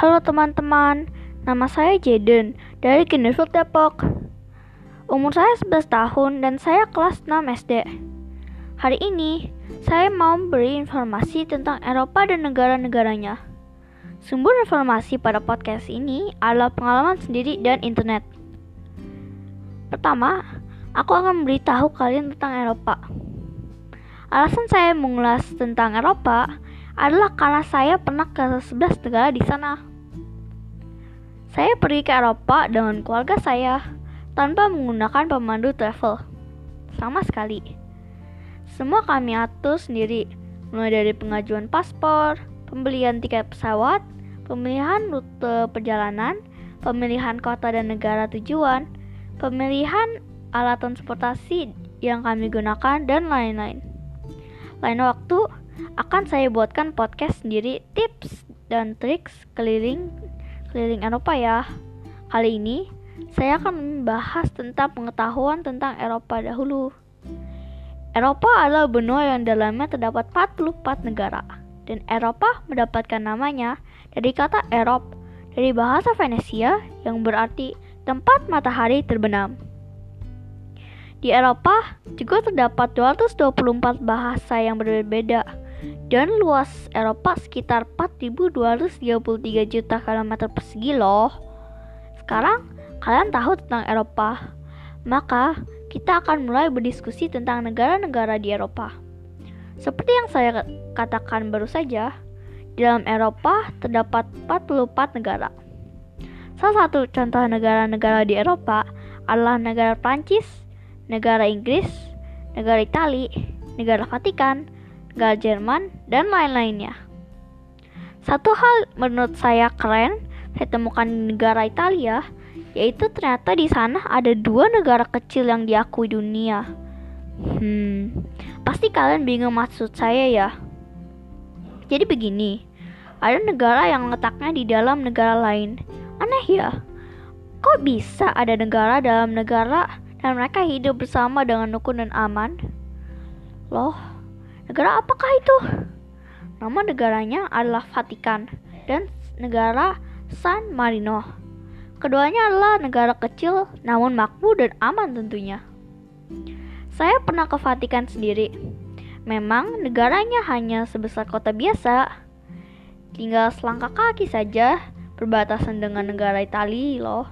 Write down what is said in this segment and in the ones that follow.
Halo teman-teman, nama saya Jaden dari Kinderfield Depok. Umur saya 11 tahun dan saya kelas 6 SD. Hari ini, saya mau beri informasi tentang Eropa dan negara-negaranya. Sumber informasi pada podcast ini adalah pengalaman sendiri dan internet. Pertama, aku akan memberitahu kalian tentang Eropa. Alasan saya mengulas tentang Eropa adalah karena saya pernah ke 11 negara di sana. Saya pergi ke Eropa dengan keluarga saya tanpa menggunakan pemandu travel. Sama sekali. Semua kami atur sendiri, mulai dari pengajuan paspor, pembelian tiket pesawat, pemilihan rute perjalanan, pemilihan kota dan negara tujuan, pemilihan alat transportasi yang kami gunakan, dan lain-lain. Lain waktu, akan saya buatkan podcast sendiri tips dan triks keliling keliling Eropa ya. Kali ini saya akan membahas tentang pengetahuan tentang Eropa dahulu. Eropa adalah benua yang dalamnya terdapat 44 negara dan Eropa mendapatkan namanya dari kata Erop dari bahasa Venesia yang berarti tempat matahari terbenam. Di Eropa juga terdapat 224 bahasa yang berbeda dan luas Eropa sekitar 4.233 juta kilometer persegi loh. Sekarang kalian tahu tentang Eropa, maka kita akan mulai berdiskusi tentang negara-negara di Eropa. Seperti yang saya katakan baru saja, di dalam Eropa terdapat 44 negara. Salah satu contoh negara-negara di Eropa adalah negara Prancis, negara Inggris, negara Italia, negara Vatikan, Gal Jerman, dan lain-lainnya. Satu hal menurut saya keren saya temukan di negara Italia, yaitu ternyata di sana ada dua negara kecil yang diakui dunia. Hmm, pasti kalian bingung maksud saya ya. Jadi begini, ada negara yang letaknya di dalam negara lain. Aneh ya, kok bisa ada negara dalam negara dan mereka hidup bersama dengan rukun dan aman? Loh, Negara apakah itu? Nama negaranya adalah Vatikan dan negara San Marino. Keduanya adalah negara kecil namun makmur dan aman tentunya. Saya pernah ke Vatikan sendiri. Memang negaranya hanya sebesar kota biasa. Tinggal selangkah kaki saja berbatasan dengan negara Italia loh.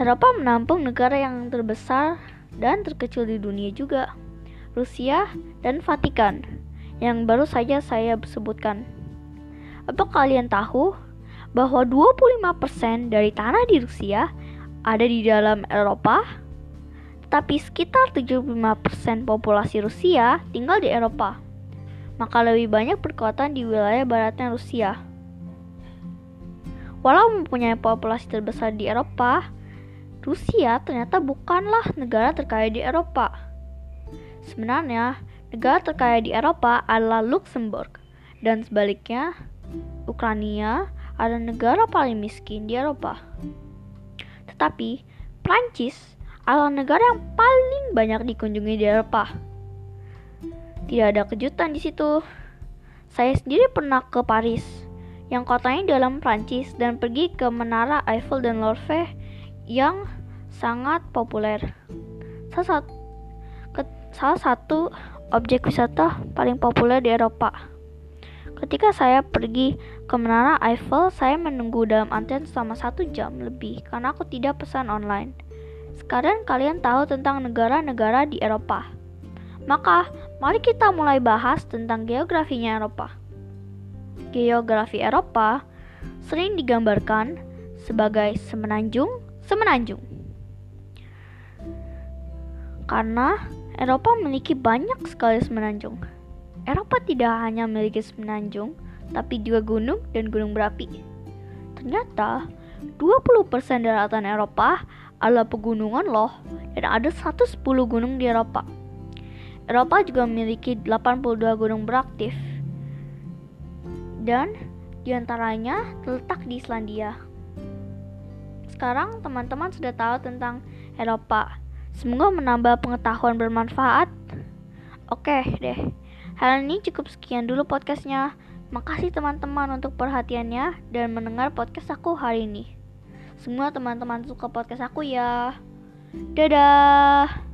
Eropa menampung negara yang terbesar dan terkecil di dunia juga. Rusia, dan Vatikan yang baru saja saya sebutkan. Apa kalian tahu bahwa 25% dari tanah di Rusia ada di dalam Eropa? Tapi sekitar 75% populasi Rusia tinggal di Eropa. Maka lebih banyak perkuatan di wilayah baratnya Rusia. Walau mempunyai populasi terbesar di Eropa, Rusia ternyata bukanlah negara terkaya di Eropa. Sebenarnya, negara terkaya di Eropa adalah Luxembourg, dan sebaliknya, Ukraina adalah negara paling miskin di Eropa. Tetapi, Prancis adalah negara yang paling banyak dikunjungi di Eropa. Tidak ada kejutan di situ. Saya sendiri pernah ke Paris, yang kotanya dalam Prancis, dan pergi ke Menara Eiffel dan Louvre yang sangat populer. Satu salah satu objek wisata paling populer di Eropa. Ketika saya pergi ke Menara Eiffel, saya menunggu dalam antrian selama satu jam lebih karena aku tidak pesan online. Sekarang kalian tahu tentang negara-negara di Eropa. Maka, mari kita mulai bahas tentang geografinya Eropa. Geografi Eropa sering digambarkan sebagai semenanjung-semenanjung. Karena Eropa memiliki banyak sekali semenanjung. Eropa tidak hanya memiliki semenanjung, tapi juga gunung dan gunung berapi. Ternyata, 20% daratan Eropa adalah pegunungan loh, dan ada 110 gunung di Eropa. Eropa juga memiliki 82 gunung beraktif. Dan di antaranya terletak di Islandia. Sekarang teman-teman sudah tahu tentang Eropa. Semoga menambah pengetahuan bermanfaat. Oke deh, hal ini cukup sekian dulu podcastnya. Makasih teman-teman untuk perhatiannya dan mendengar podcast aku hari ini. Semua teman-teman suka podcast aku ya. Dadah.